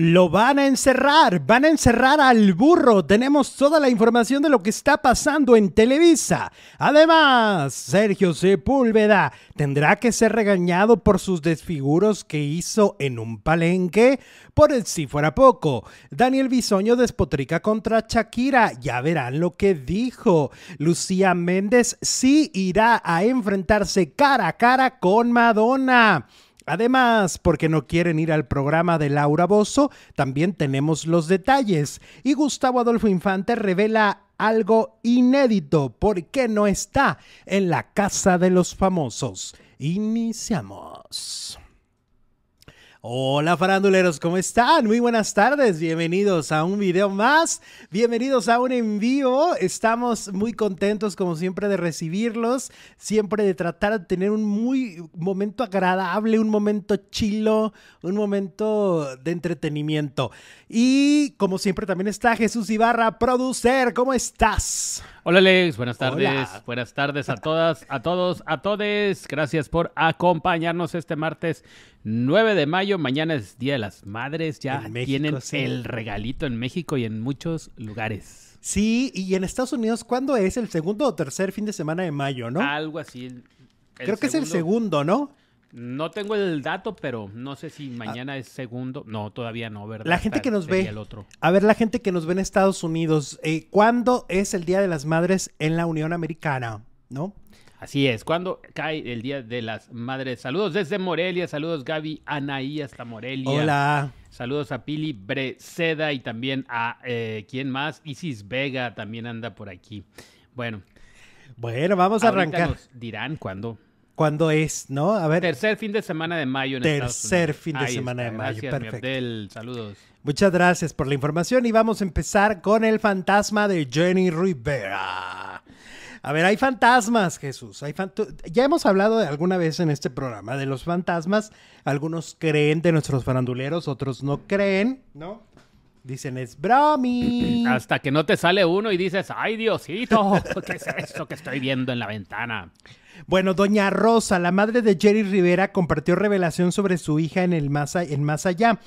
Lo van a encerrar, van a encerrar al burro. Tenemos toda la información de lo que está pasando en Televisa. Además, Sergio Sepúlveda tendrá que ser regañado por sus desfiguros que hizo en un palenque. Por el si fuera poco, Daniel Bisoño despotrica contra Shakira. Ya verán lo que dijo. Lucía Méndez sí irá a enfrentarse cara a cara con Madonna. Además, porque no quieren ir al programa de Laura Bozo, también tenemos los detalles. Y Gustavo Adolfo Infante revela algo inédito, ¿por qué no está en la casa de los famosos? Iniciamos. Hola faranduleros, ¿cómo están? Muy buenas tardes, bienvenidos a un video más, bienvenidos a un en vivo. Estamos muy contentos como siempre de recibirlos, siempre de tratar de tener un muy momento agradable, un momento chilo, un momento de entretenimiento. Y como siempre también está Jesús Ibarra, producer, ¿cómo estás? Hola Alex, buenas tardes, buenas tardes a todas, a todos, a todes. Gracias por acompañarnos este martes 9 de mayo. Mañana es Día de las Madres, ya tienen el regalito en México y en muchos lugares. Sí, y en Estados Unidos, ¿cuándo es? ¿El segundo o tercer fin de semana de mayo, no? Algo así. Creo que es el segundo, ¿no? No tengo el dato, pero no sé si mañana es segundo. No, todavía no, ¿verdad? La gente que nos ve. A ver, la gente que nos ve en Estados Unidos, eh, ¿cuándo es el Día de las Madres en la Unión Americana? ¿No? Así es, ¿cuándo cae el Día de las Madres? Saludos desde Morelia, saludos Gaby Anaí hasta Morelia. Hola. Saludos a Pili Breceda y también a, eh, ¿quién más? Isis Vega también anda por aquí. Bueno. Bueno, vamos a arrancar. Nos dirán cuándo cuándo es, ¿no? A ver. Tercer fin de semana de mayo en Tercer fin de semana de mayo, gracias, perfecto. saludos. Muchas gracias por la información y vamos a empezar con el fantasma de Jenny Rivera. A ver, hay fantasmas, Jesús. Hay ya hemos hablado de alguna vez en este programa de los fantasmas. Algunos creen de nuestros faranduleros, otros no creen, ¿no? Dicen, es bromi. Hasta que no te sale uno y dices, ay Diosito, ¿qué es eso que estoy viendo en la ventana? Bueno, doña Rosa, la madre de Jerry Rivera, compartió revelación sobre su hija en el más, en más allá.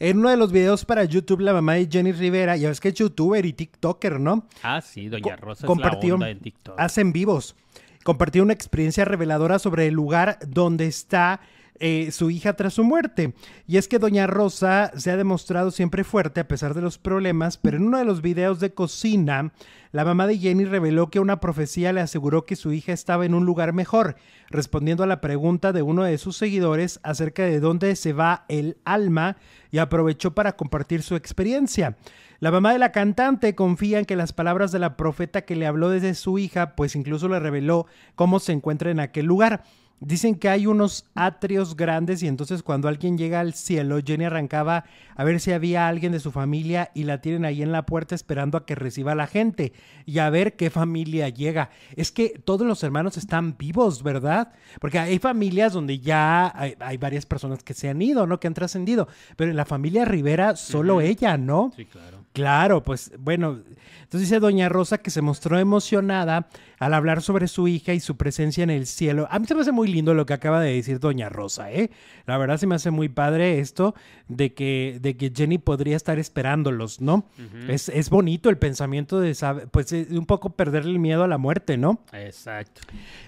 En uno de los videos para YouTube, la mamá de Jenny Rivera, ya ves que es youtuber y TikToker, ¿no? Ah, sí, doña Rosa compartió, es la onda en TikTok. Hacen vivos. Compartió una experiencia reveladora sobre el lugar donde está eh, su hija tras su muerte. Y es que Doña Rosa se ha demostrado siempre fuerte a pesar de los problemas, pero en uno de los videos de cocina, la mamá de Jenny reveló que una profecía le aseguró que su hija estaba en un lugar mejor, respondiendo a la pregunta de uno de sus seguidores acerca de dónde se va el alma y aprovechó para compartir su experiencia. La mamá de la cantante confía en que las palabras de la profeta que le habló desde su hija, pues incluso le reveló cómo se encuentra en aquel lugar. Dicen que hay unos atrios grandes y entonces cuando alguien llega al cielo, Jenny arrancaba a ver si había alguien de su familia y la tienen ahí en la puerta esperando a que reciba a la gente y a ver qué familia llega. Es que todos los hermanos están vivos, ¿verdad? Porque hay familias donde ya hay, varias personas que se han ido, ¿no? Que han trascendido, pero en la familia Rivera solo ella, ¿no? Sí, claro. Claro, pues bueno, entonces dice Doña Rosa que se mostró emocionada al hablar sobre su hija y su presencia en el cielo. A mí se me hace muy lindo lo que acaba de decir Doña Rosa, ¿eh? La verdad se me hace muy padre esto de que, de que Jenny podría estar esperándolos, ¿no? es, es, bonito el pensamiento de, pues, un poco perderle el miedo a la muerte, ¿no? Exacto.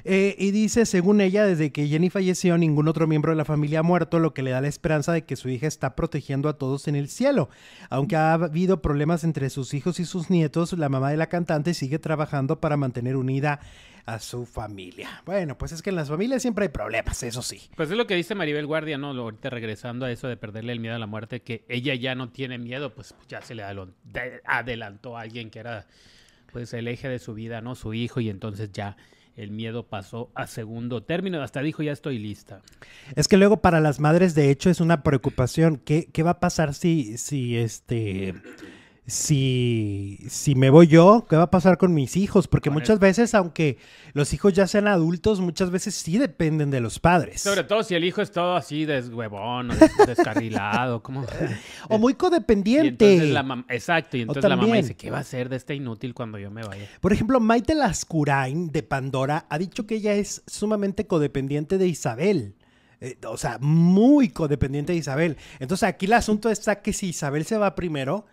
Eh, y dice, según ella, desde que Jenny falleció, ningún otro miembro de la familia ha muerto, lo que le da la esperanza de que su hija está protegiendo a todos en el cielo. Aunque ha habido problemas entre sus hijos y sus nietos, la mamá de la cantante sigue trabajando para mantener unida a su familia. Bueno, pues es que en las familias siempre hay problemas, eso sí. Pues es lo que dice Maribel Guardia, ¿no? Ahorita regresando a eso de perderle el miedo a la muerte, que ella ya no tiene miedo, pues ya se le adelantó a alguien que era pues el eje de su vida, ¿no? Su hijo, y entonces ya el miedo pasó a segundo término. Hasta dijo, ya estoy lista. Es que luego para las madres, de hecho, es una preocupación. ¿Qué, qué va a pasar si, si este si, si me voy yo, ¿qué va a pasar con mis hijos? Porque muchas veces, aunque los hijos ya sean adultos, muchas veces sí dependen de los padres. Sobre todo si el hijo es todo así deshuevón, descarrilado, como... o muy codependiente. Exacto, y entonces la mamá dice, ¿qué va a hacer de este inútil cuando yo me vaya? Por ejemplo, Maite Lascurain de Pandora ha dicho que ella es sumamente codependiente de Isabel. Eh, o sea, muy codependiente de Isabel. Entonces aquí el asunto está que si Isabel se va primero,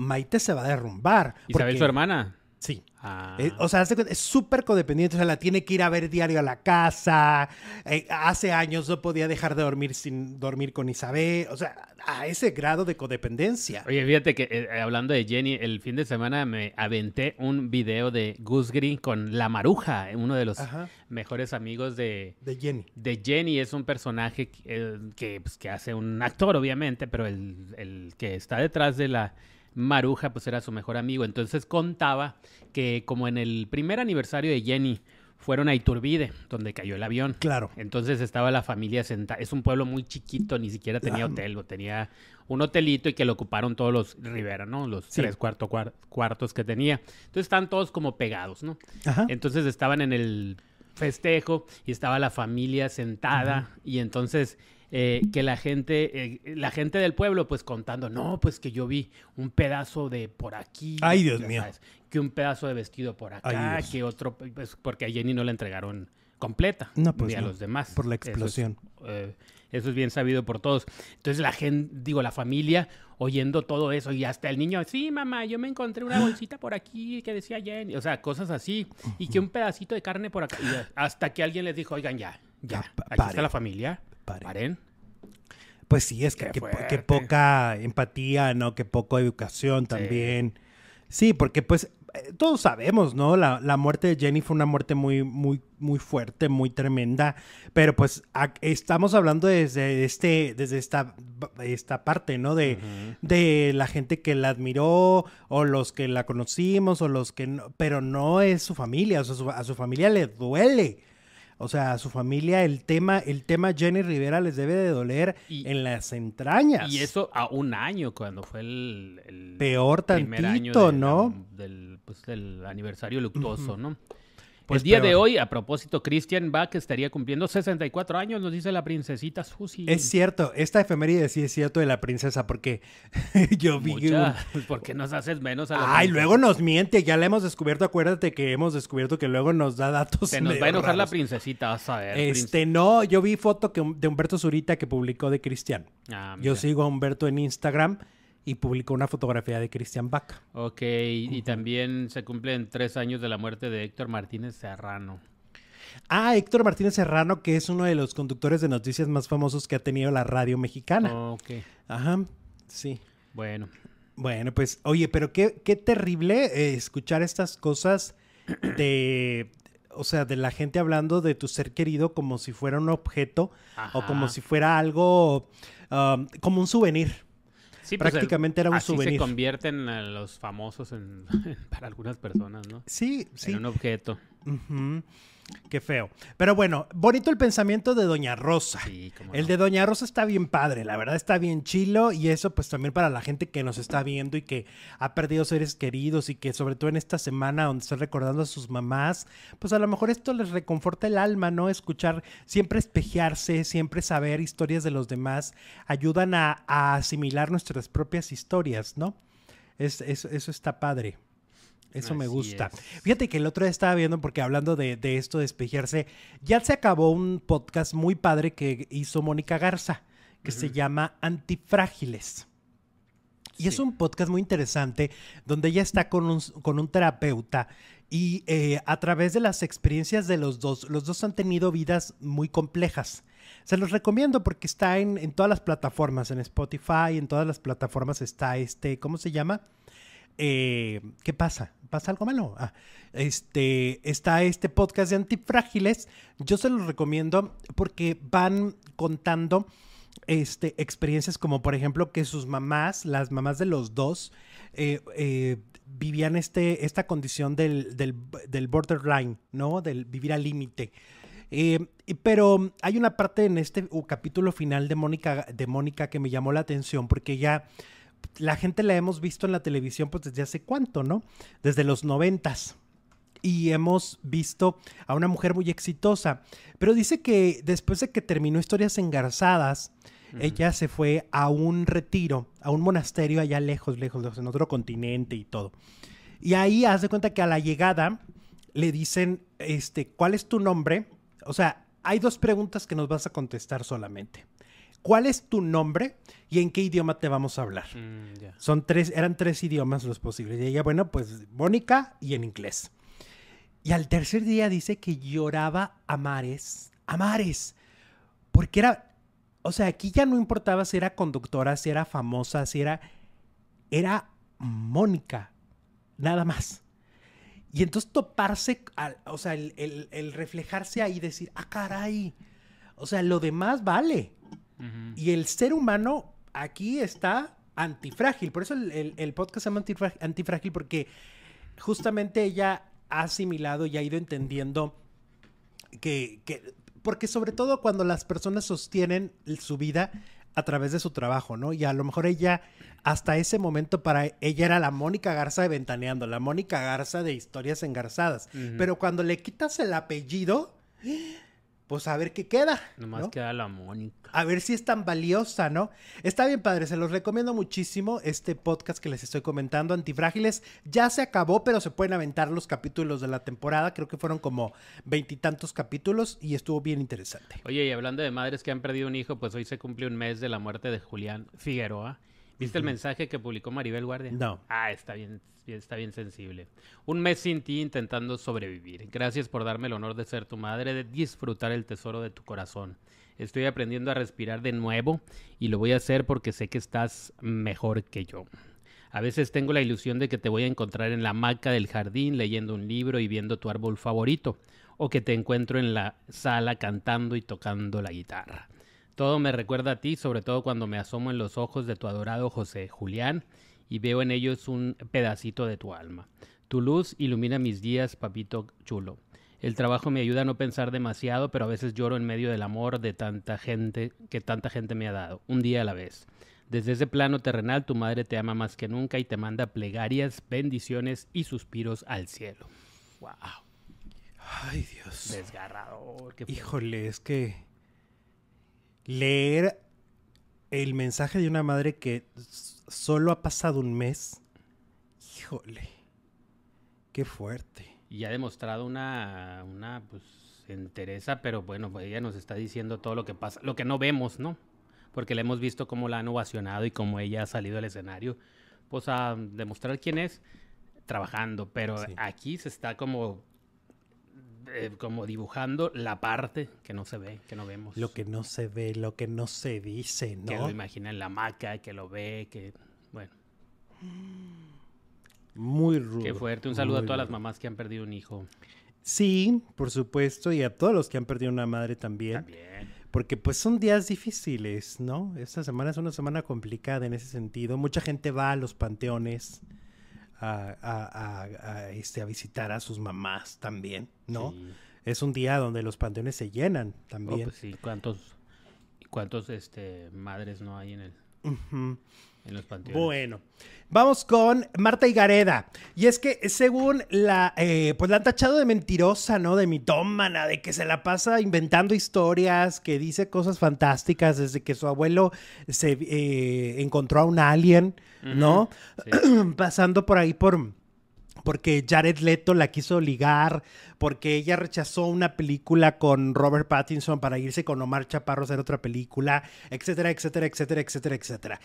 Maite se va a derrumbar. Isabel, porque- su hermana. Sí. Ah. Eh, o sea, es súper codependiente, o sea, la tiene que ir a ver diario a la casa. eh, hace años no podía dejar de dormir sin dormir con Isabel. O sea, a ese grado de codependencia. Oye, fíjate que eh, hablando de Jenny, el fin de semana me aventé un video de Gus Green con La Maruja, uno de los Ajá. mejores amigos de, De Jenny. de Jenny. Es un personaje que, eh, que, pues, que hace un actor, obviamente, pero el, el que está detrás de la Maruja, pues era su mejor amigo. Entonces contaba que como en el primer aniversario de Jenny fueron a Iturbide, donde cayó el avión. Claro. Entonces estaba la familia sentada. Es un pueblo muy chiquito, ni siquiera tenía hotel, o tenía un hotelito y que lo ocuparon todos los Rivera, ¿no? Los Sí. tres cuarto, cuar- cuartos que tenía. Entonces estaban todos como pegados, ¿no? Ajá. Entonces estaban en el festejo y estaba la familia sentada y entonces eh, que la gente, eh, la gente del pueblo pues contando, no, pues que yo vi un pedazo de por aquí. Ay, Dios mío. que un pedazo de vestido por acá, Ay, que otro, pues porque a Jenny no la entregaron completa, No, pues ni a no, los demás. por la Eso es, explosión. eh, eso es bien sabido por todos. Entonces la gente, digo, la familia oyendo todo eso y hasta el niño, sí, mamá, yo me encontré una bolsita por aquí que decía Jenny, o sea, cosas así, y que un pedacito de carne por acá, hasta que alguien les dijo, oigan, ya, ya, aquí está la familia, Paren. paren. Pues sí, es que, Qué poca empatía, ¿no? Que poca educación también. Sí, porque pues eh, todos sabemos, ¿no? La, la muerte de Jenny fue una muerte muy, muy, muy fuerte, muy tremenda. Pero pues estamos hablando desde este, desde esta, esta parte, ¿no? De, de la gente que la admiró, o los que la conocimos, o los que no, pero no es su familia, o sea, su- a su familia le duele. O sea, a su familia el tema, el tema Jenny Rivera les debe de doler Y- en las entrañas. Y eso a un año, cuando fue el, el Peor primer año tantito, la- ¿no? del, pues, del aniversario luctuoso, ¿no? Es Pues día de hoy, a propósito, Christian Bach estaría cumpliendo 64 años, nos dice la princesita Susi. Es cierto, esta efeméride sí es cierto de la princesa, porque yo vi Mucha. Pues, ¿Por qué nos haces menos a la Ay, princesa? luego nos miente, ya la hemos descubierto, acuérdate que hemos descubierto que luego nos da datos Se nos va a enojar la princesita, vas a ver. Este, no, yo vi foto que, de Humberto Zurita que publicó de Cristian. Ah, Yo sigo a Humberto en Instagram y publicó una fotografía de Cristian Bach. Ok, y también se cumplen tres años de la muerte de Héctor Martínez Serrano. Ah, Héctor Martínez Serrano, que es uno de los conductores de noticias más famosos que ha tenido la radio mexicana. Ok, Ajá, sí. bueno. Bueno, pues, oye, pero qué, qué terrible eh, escuchar estas cosas de, o sea, de la gente hablando de tu ser querido como si fuera un objeto o como si fuera algo, um, como un souvenir. Sí, pues, el- prácticamente era un así souvenir. se convierten a los famosos en- para algunas personas, ¿no? Sí, sí. En un objeto. Ujú. Qué feo. Pero bueno, bonito el pensamiento de Doña Rosa. Sí, cómo El de Doña Rosa está bien padre, la verdad está bien chilo y eso pues también para la gente que nos está viendo y que ha perdido seres queridos y que sobre todo en esta semana donde están recordando a sus mamás, pues a lo mejor esto les reconforta el alma, ¿no? Escuchar, siempre espejearse, siempre saber historias de los demás, ayudan a, a asimilar nuestras propias historias, ¿no? Es, es- eso está padre. Eso me gusta. es. Fíjate que el otro día estaba viendo, porque hablando de, de esto de espejearse, ya se acabó un podcast muy padre que hizo Mónica Garza, que se llama Antifrágiles. Y es un podcast muy interesante donde ella está con un, con un terapeuta y eh, a través de las experiencias de los dos, los dos han tenido vidas muy complejas. Se los recomiendo porque está en, en todas las plataformas, en Spotify, en todas las plataformas está este, ¿cómo se llama? Eh, ¿Qué pasa? ¿Pasa algo malo? Ah, este, está este podcast de antifrágiles. Yo se los recomiendo porque van contando este, experiencias como por ejemplo que sus mamás, las mamás de los dos, eh, eh, vivían este, esta condición del, del, del borderline, ¿no? Del vivir al límite. Eh, pero hay una parte en este uh, capítulo final de Mónica, de Mónica que me llamó la atención porque ya la gente la hemos visto en la televisión pues desde hace cuánto, ¿no? Desde los noventas. Y hemos visto a una mujer muy exitosa. Pero dice que después de que terminó Historias Engarzadas, ella se fue a un retiro, a un monasterio allá lejos, lejos, en otro continente y todo. Y ahí haz de cuenta que a la llegada le dicen, este, ¿cuál es tu nombre? O sea, hay dos preguntas que nos vas a contestar solamente. ¿Cuál es tu nombre y en qué idioma te vamos a hablar? Mm, ya. Son tres, eran tres idiomas los posibles. Y ella, bueno, pues Mónica y en inglés. Y al tercer día dice que lloraba a mares, a mares, porque era, o sea, aquí ya no importaba si era conductora, si era famosa, si era, era Mónica, nada más. Y entonces toparse, al- o sea, el, el- el reflejarse ahí y decir, ah, caray, o sea, lo demás vale. Y el ser humano aquí está antifrágil. Por eso el, el- el podcast se llama antifrágil, porque justamente ella ha asimilado y ha ido entendiendo que, que- porque sobre todo cuando las personas sostienen su vida a través de su trabajo, ¿no? Y a lo mejor ella, hasta ese momento para ella era la Mónica Garza de Ventaneando, la Mónica Garza de Historias Engarzadas. Pero cuando le quitas el apellido, pues a ver qué queda. Nomás ¿no? queda la Mónica. A ver si es tan valiosa, ¿no? Está bien, padre, se los recomiendo muchísimo este podcast que les estoy comentando, Antifrágiles. Ya se acabó, pero se pueden aventar los capítulos de la temporada. Creo que fueron como veintitantos capítulos y estuvo bien interesante. Oye, y hablando de madres que han perdido un hijo, pues hoy se cumple un mes de la muerte de Julián Figueroa. ¿Viste el mensaje que publicó Maribel Guardia? No. Ah, está bien, está bien sensible. Un mes sin ti intentando sobrevivir. Gracias por darme el honor de ser tu madre, de disfrutar el tesoro de tu corazón. Estoy aprendiendo a respirar de nuevo y lo voy a hacer porque sé que estás mejor que yo. A veces tengo la ilusión de que te voy a encontrar en la hamaca del jardín leyendo un libro y viendo tu árbol favorito, o que te encuentro en la sala cantando y tocando la guitarra. Todo me recuerda a ti, sobre todo cuando me asomo en los ojos de tu adorado José Julián y veo en ellos un pedacito de tu alma. Tu luz ilumina mis días, papito chulo. El trabajo me ayuda a no pensar demasiado, pero a veces lloro en medio del amor de tanta gente que tanta gente me ha dado, un día a la vez. Desde ese plano terrenal, tu madre te ama más que nunca y te manda plegarias, bendiciones y suspiros al cielo. Wow, Ay, Dios. desgarrador. Híjole, es que leer el mensaje de una madre que solo ha pasado un mes. Híjole. Qué fuerte. y ha demostrado una, una pues, entereza, pero bueno, pues ella nos está diciendo todo lo que pasa, lo que no vemos, ¿no? Porque le hemos visto cómo la han ovacionado y cómo ella ha salido al escenario, pues a demostrar quién es trabajando, pero Sí. aquí se está como, eh, como dibujando la parte que no se ve, que no vemos. Lo que no se ve, lo que no se dice, que ¿no? lo imagina en la hamaca, que lo ve, que, bueno, Muy rudo. qué fuerte. Un saludo a todas las mamás que han perdido un hijo Sí, por supuesto, y a todos los que han perdido una madre también. también. Porque pues son días difíciles, ¿no? Esta semana es una semana complicada en ese sentido. Mucha gente va a los panteones a, a- a- este, a visitar a sus mamás también, ¿no? Sí. Es un día donde los panteones se llenan Oh, también. pues sí, ¿cuántos, cuántos este, madres no hay en, el, Ujú. En los panteones? Bueno, vamos con Marta Higareda. Y es que según la, eh, pues la han tachado de mentirosa, ¿no? De mitómana, de que se la pasa inventando historias, que dice cosas fantásticas desde que su abuelo se eh, encontró a un alien, ¿no? Sí. Pasando por ahí por... Porque Jared Leto la quiso ligar, porque ella rechazó una película con Robert Pattinson para irse con Omar Chaparro a hacer otra película, etcétera, etcétera, etcétera, etcétera, etcétera.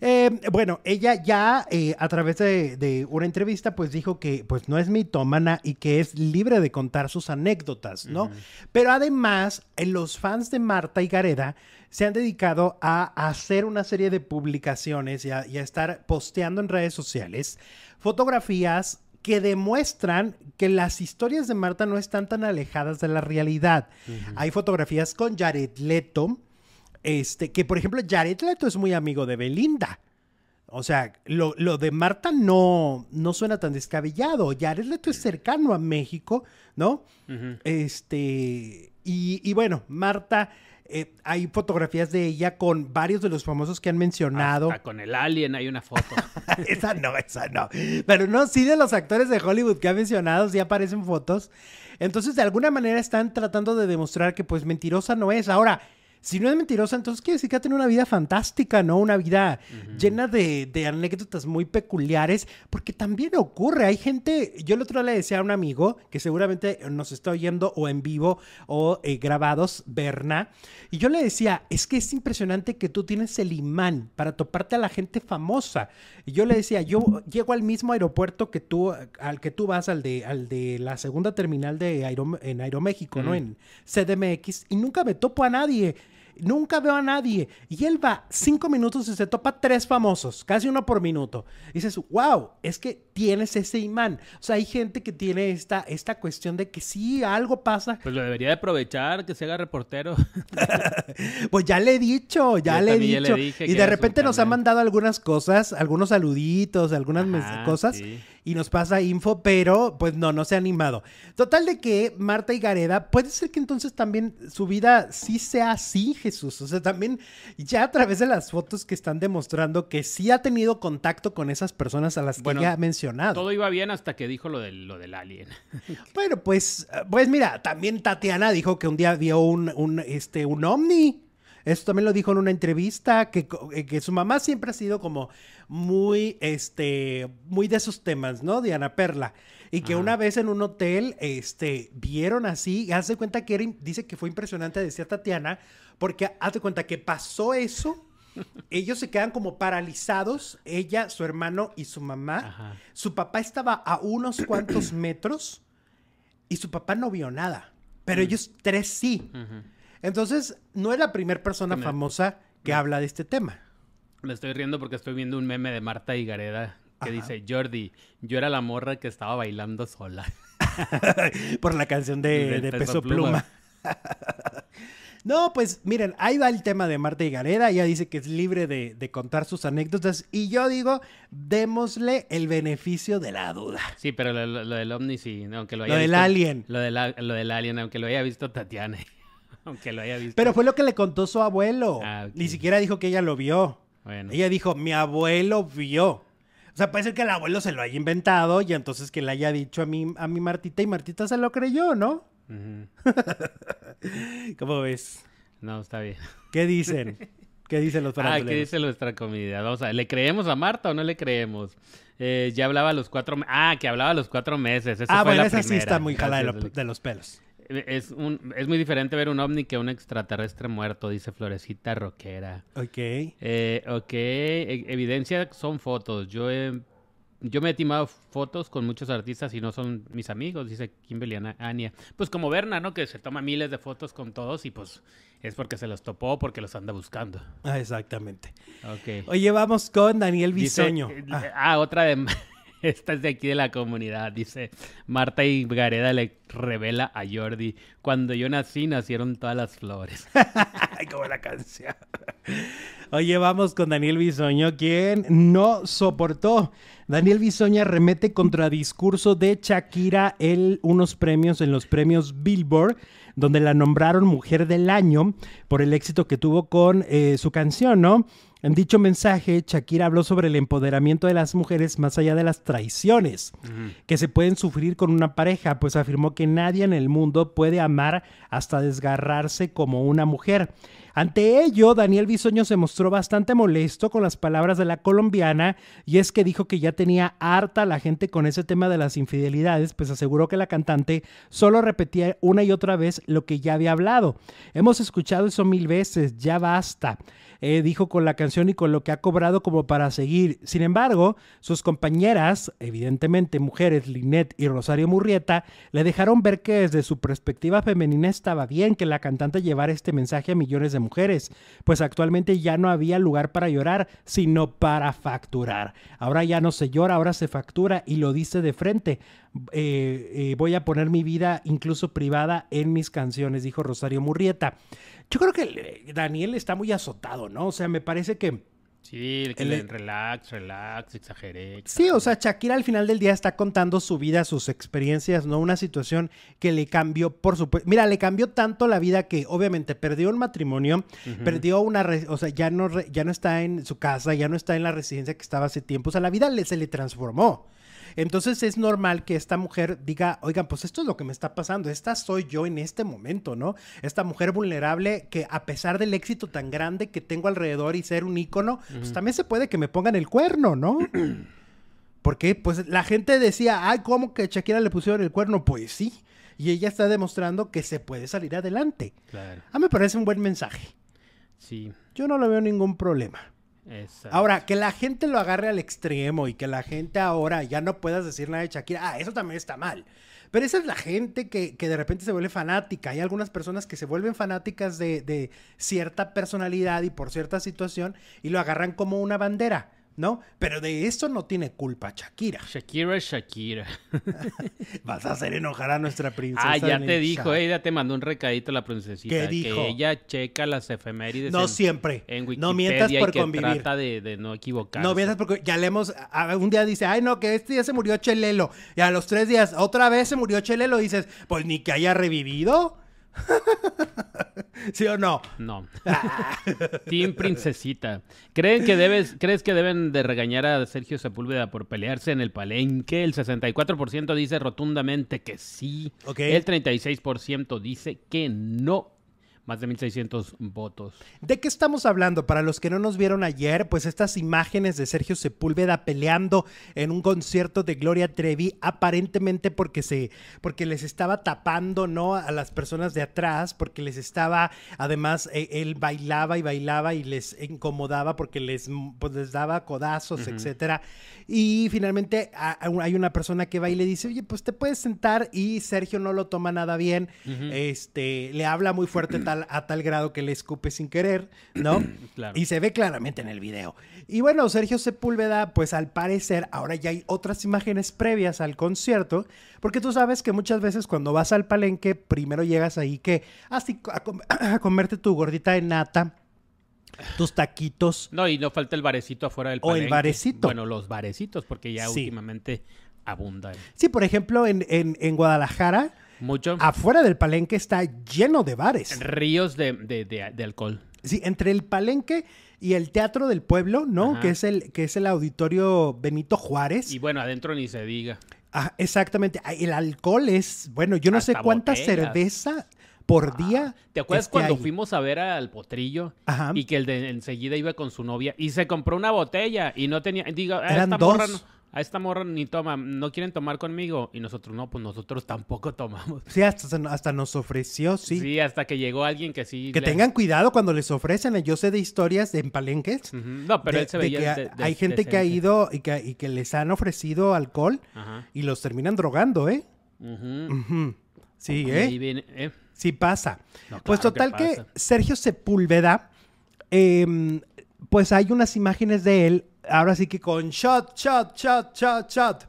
Eh, bueno, ella ya eh, a través de, de una entrevista pues dijo que pues no es mitómana y que es libre de contar sus anécdotas, ¿no? Pero además eh, los fans de Marta y Gareda se han dedicado a hacer una serie de publicaciones y a, y a estar posteando en redes sociales fotografías que demuestran que las historias de Marta no están tan alejadas de la realidad. Hay fotografías con Jared Leto, este, que por ejemplo Jared Leto es muy amigo de Belinda. O sea, lo, lo de Marta no, no suena tan descabellado. Jared Leto es cercano a México, ¿no? Este, y, y bueno, Marta, eh, hay fotografías de ella con varios de los famosos que han mencionado. Hasta con el alien hay una foto. esa no, esa no. Pero no, sí de los actores de Hollywood que ha mencionado, sí aparecen fotos. Entonces, de alguna manera están tratando de demostrar que pues mentirosa no es. Ahora, Si no es mentirosa, entonces quiere decir que ha tenido una vida fantástica, ¿no? Una vida llena de, de anécdotas muy peculiares, porque también ocurre. Hay gente, yo el otro día le decía a un amigo que seguramente nos está oyendo o en vivo o eh, grabados, Berna, y yo le decía, es que es impresionante que tú tienes el imán para toparte a la gente famosa. Y yo le decía, yo llego al mismo aeropuerto que tú, al que tú vas, al de, al de la segunda terminal de Aero, en Aeroméxico, ¿no? En CDMX, y nunca me topo a nadie. Nunca veo a nadie. Y él va cinco minutos y se topa tres famosos, casi uno por minuto. Y dices, wow, es que tienes ese imán. O sea, hay gente que tiene esta, esta cuestión de que si algo pasa. Pues lo debería de aprovechar, que se haga reportero. pues ya le he dicho, ya, le he, dicho. y de repente nos ha mandado algunas cosas, algunos saluditos, algunas cosas y nos pasa info, pero pues no, no se ha animado. Total de que Marta y Gareda, puede ser que entonces también su vida sí sea así, Jesús. O sea, también ya a través de las fotos que están demostrando que sí ha tenido contacto con esas personas a las que ya ha mencionado. Todo iba bien hasta que dijo lo del, lo del alien. bueno, pues, pues mira, también Tatiana dijo que un día vio un, un, este, un ovni. Esto también lo dijo en una entrevista, que, eh, que, su mamá siempre ha sido como muy, este, muy de esos temas, ¿no? Diana Perla. Y que una vez en un hotel, este, vieron así, hace cuenta que dice que fue impresionante, decía Tatiana, porque hace cuenta que pasó eso, ellos se quedan como paralizados, ella, su hermano y su mamá. Su papá estaba a unos cuantos metros y su papá no vio nada, pero mm. ellos tres sí. Entonces, no es la primera persona famosa que habla de este tema. Me estoy riendo porque estoy viendo un meme de Marta y Gareda que dice, Jordi, yo era la morra que estaba bailando sola. Por la canción de, Peso, Pluma. no, pues miren, ahí va el tema de Marta y Gareda. Ella dice que es libre de, contar sus anécdotas. Y yo digo, démosle el beneficio de la duda. Sí, pero lo, del ovni sí, aunque lo haya Lo del alien. Lo, lo del alien, aunque lo haya visto Tatiana. Aunque lo haya visto. Pero fue lo que le contó su abuelo. Ah, Ni siquiera dijo que ella lo vio. Ella dijo, mi abuelo vio. O sea, puede ser que el abuelo se lo haya inventado y entonces que le haya dicho a mi, a mi Martita y Martita se lo creyó, ¿no? ¿Cómo ves? No, está bien. ¿Qué dicen? ¿Qué dicen los Ah, ¿qué dice nuestra comunidad? Vamos a ¿le creemos a Marta o no le creemos? Eh, ya hablaba a los cuatro... Ah, que hablaba a los cuatro meses. ah, bueno, esa sí está muy jala de los pelos. Es, un, es muy diferente ver un ovni que un extraterrestre muerto, dice Florecita Roquera. Ok. Eh, ok, e, evidencia son fotos. Yo he, yo me he timado fotos con muchos artistas y no son mis amigos, dice Kimberly Ania. Pues como Berna, ¿no? Que se toma miles de fotos con todos y pues es porque se los topó, porque los anda buscando. Ah, exactamente. Ok. Oye, vamos con Daniel Bisoño. Eh, ah. ah, otra de... Esta es de aquí de la comunidad. Dice Marta y Gareda le revela a Jordi. Cuando yo nací, nacieron todas las flores. Como la canción. Oye, vamos con Daniel Bisoño, quien no soportó. Daniel Bisoño remete contra discurso de Shakira el unos premios en los premios Billboard, donde la nombraron Mujer del Año por el éxito que tuvo con eh, su canción, ¿no? En dicho mensaje, Shakira habló sobre el empoderamiento de las mujeres más allá de las traiciones que se pueden sufrir con una pareja, pues afirmó que nadie en el mundo puede amar hasta desgarrarse como una mujer. Ante ello, Daniel Bisoño se mostró bastante molesto con las palabras de la colombiana y es que dijo que ya tenía harta la gente con ese tema de las infidelidades, pues aseguró que la cantante solo repetía una y otra vez lo que ya había hablado. Hemos escuchado eso mil veces, ya basta. Eh, dijo con la canción y con lo que ha cobrado como para seguir. Sin embargo, sus compañeras, evidentemente mujeres, Linet y Rosario Murrieta, le dejaron ver que desde su perspectiva femenina estaba bien que la cantante llevara este mensaje a millones de mujeres, pues actualmente ya no había lugar para llorar, sino para facturar. Ahora ya no se llora, ahora se factura y lo dice de frente. Eh, eh, voy a poner mi vida incluso privada en mis canciones, dijo Rosario Murrieta. Yo creo que Daniel está muy azotado, ¿no? O sea, me parece que... Sí, que le, relax, relax, exageré, Sí, o sea, Shakira al final del día está contando su vida, sus experiencias, ¿no? Una situación que le cambió, por supuesto. Mira, le cambió tanto la vida que obviamente perdió un matrimonio, perdió una. O sea, ya no, ya no está en su casa, ya no está en la residencia que estaba hace tiempo. O sea, la vida le, se le transformó. Entonces es normal que esta mujer diga, oigan, pues esto es lo que me está pasando, esta soy yo en este momento, ¿no? Esta mujer vulnerable que a pesar del éxito tan grande que tengo alrededor y ser un ícono, pues también se puede que me pongan el cuerno, ¿no? Porque pues la gente decía, ay, ¿cómo que Shakira le pusieron el cuerno? Pues sí. Y ella está demostrando que se puede salir adelante. Claro. A mí me parece un buen mensaje. Sí. Yo no le veo ningún problema. Ahora, que la gente lo agarre al extremo y que la gente ahora ya no puedas decir nada de Shakira, ah, eso también está mal. Pero esa es la gente que, que de repente se vuelve fanática. Hay algunas personas que se vuelven fanáticas de, de cierta personalidad y por cierta situación y lo agarran como una bandera, ¿no? Pero de eso no tiene culpa Shakira. Shakira, Shakira. Vas a hacer enojar a nuestra princesa. Ah, ya te dijo, chat. ella te mandó un recadito la princesita. ¿Qué dijo? Que ella checa las efemérides No en, siempre. en Wikipedia No mientas por y que convivir. trata de, de no equivocarse. No, mientras porque ya le hemos. un día dice, ay, no, que este día se murió Chelelo. Y a los tres días, otra vez se murió Chelelo. dices, pues ni que haya revivido. ¿Sí o no? No. Team Princesita. ¿Creen que debes, ¿Crees que deben de regañar a Sergio Sepúlveda por pelearse en el palenque? El 64% dice rotundamente que sí. El 36% dice que no. Más de 1.600 votos. ¿De qué estamos hablando? Para los que no nos vieron ayer, pues estas imágenes de Sergio Sepúlveda peleando en un concierto de Gloria Trevi, aparentemente porque se, porque les estaba tapando, ¿no? A las personas de atrás, porque les estaba, además, eh, él bailaba y bailaba y les incomodaba porque les, pues, les daba codazos, etcétera. Y finalmente a- a- hay una persona que va y le dice, oye, pues te puedes sentar y Sergio no lo toma nada bien, este, le habla muy fuerte tal, a tal grado que le escupe sin querer, ¿no? Claro. Y se ve claramente en el video. Y bueno, Sergio Sepúlveda, pues al parecer ahora ya hay otras imágenes previas al concierto, porque tú sabes que muchas veces cuando vas al palenque, primero llegas ahí que así a, com- a comerte tu gordita de nata, tus taquitos. No, y no falta el barecito afuera del O el palenque. barecito. Bueno, los barecitos, porque ya Sí. últimamente abundan. Sí, por ejemplo, en, en- en Guadalajara, Mucho. afuera del palenque está lleno de bares. Ríos de, de- de- de alcohol. Sí, entre el palenque y el Teatro del Pueblo, ¿no? Ajá. Que es el que es el auditorio Benito Juárez. Y bueno, adentro ni se diga. Ah, exactamente. Ah, El alcohol es, bueno, yo no sé cuánta botellas. Ah, cerveza por día. ¿Te acuerdas cuando ahí. fuimos a ver al potrillo Ajá. y que el de enseguida iba con su novia y se compró una botella y no tenía, digo, a Eran esta morra dos. no- a esta morra ni toma, no quieren tomar conmigo y nosotros no, pues nosotros tampoco tomamos. Sí, hasta, hasta nos ofreció, sí. Sí, hasta que llegó alguien que sí. Que le- tengan cuidado cuando les ofrecen. Yo sé de historias de en palenques. Ujú. No, pero de- él se de veía. que de- hay gente que ha ido y que, y que les han ofrecido alcohol Ajá. y los terminan drogando, ¿eh? Ujú. Ujú. Sí, ¿eh? viene, eh. Sí pasa. No, pues claro total que. Sergio Sepúlveda, em, pues hay unas imágenes de él, ahora sí que con shot, shot, shot, shot, shot,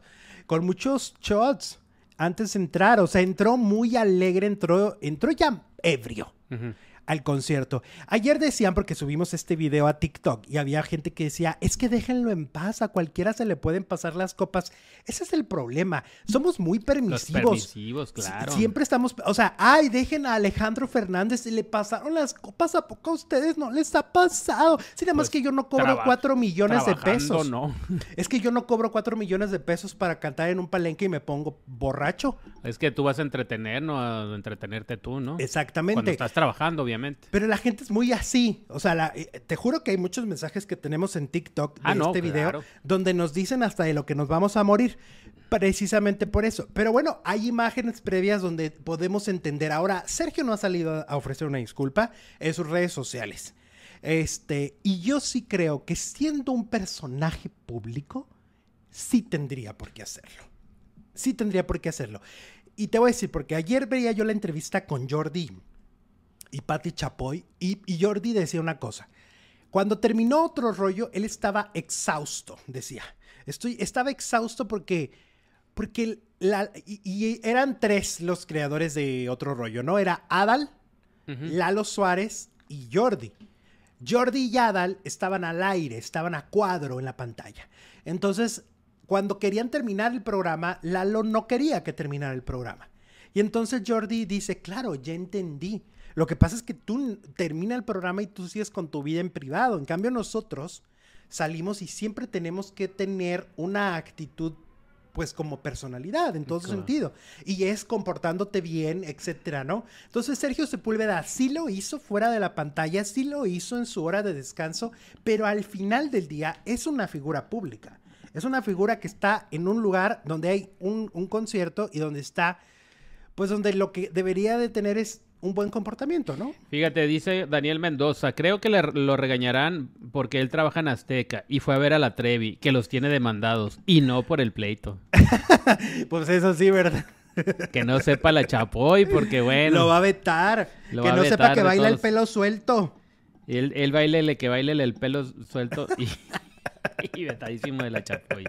con muchos shots antes de entrar, o sea, entró muy alegre, entró, entró ya ebrio. Al concierto. Ayer decían, porque subimos este video a TikTok y había gente que decía, es que déjenlo en paz, a cualquiera se le pueden pasar las copas. Ese es el problema. Somos muy Los permisivos. permisivos, Sie- claro. Siempre estamos, o sea, ay, dejen a Alejandro Fernández, le pasaron las copas, ¿a poco a ustedes no les ha pasado? Sí, nada más Pues, que yo no cobro cuatro millones de pesos. no. Es que yo no cobro cuatro millones de pesos para cantar en un palenque y me pongo borracho. Es que tú vas a entretener, no a entretenerte tú, ¿no? Cuando Exactamente. estás trabajando, obviamente. Pero la gente es muy así. O sea, la- eh, te juro que hay muchos mensajes que tenemos en TikTok de Ah, no, este video claro. donde nos dicen hasta de lo que nos vamos a morir. Precisamente por eso. Pero bueno, hay imágenes previas donde podemos entender. Ahora, Sergio no ha salido a ofrecer una disculpa en sus redes sociales. Este, y yo sí creo que siendo un personaje público, sí tendría por qué hacerlo. Sí tendría por qué hacerlo. Y te voy a decir, porque ayer veía yo la entrevista con Jordi y Patti Chapoy y, y Jordi decía una cosa. Cuando terminó otro rollo, él estaba exhausto, decía. Estoy, estaba exhausto porque, porque la- y, y eran tres los creadores de otro rollo, ¿no? Era Adal. Lalo Suárez y Jordi. Jordi y Adal estaban al aire, estaban a cuadro en la pantalla. Entonces, cuando querían terminar el programa, Lalo no quería que terminara el programa. Y entonces Jordi dice, claro, ya entendí. Lo que pasa es que tú termina el programa y tú sigues con tu vida en privado. En cambio, nosotros salimos y siempre tenemos que tener una actitud pues como personalidad en todo Claro. sentido. Y es comportándote bien, etcétera, ¿no? Entonces Sergio Sepúlveda sí lo hizo fuera de la pantalla, sí lo hizo en su hora de descanso, pero al final del día es una figura pública. Es una figura que está en un lugar donde hay un, un concierto y donde está, pues donde lo que debería de tener es un buen comportamiento, ¿no? Fíjate, dice Daniel Mendoza, creo que le- lo regañarán porque él trabaja en Azteca y fue a ver a la Trevi, que los tiene demandados, y no por el pleito. Pues eso sí, ¿verdad? Que no sepa la Chapoy, porque bueno, Lo va a vetar. Lo que va a no sepa que baila el pelo suelto. él, él bailele, que bailele el pelo suelto y, y vetadísimo de la Chapoy.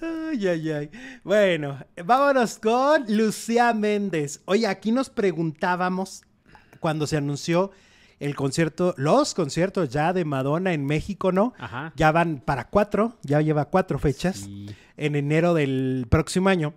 Ay, ay, ay. Bueno, vámonos con Lucía Méndez. Oye, aquí nos preguntábamos cuando se anunció el concierto, los conciertos ya de Madonna en México, ¿no? Ajá. Ya van para cuatro, ya lleva cuatro fechas Sí. en enero del próximo año.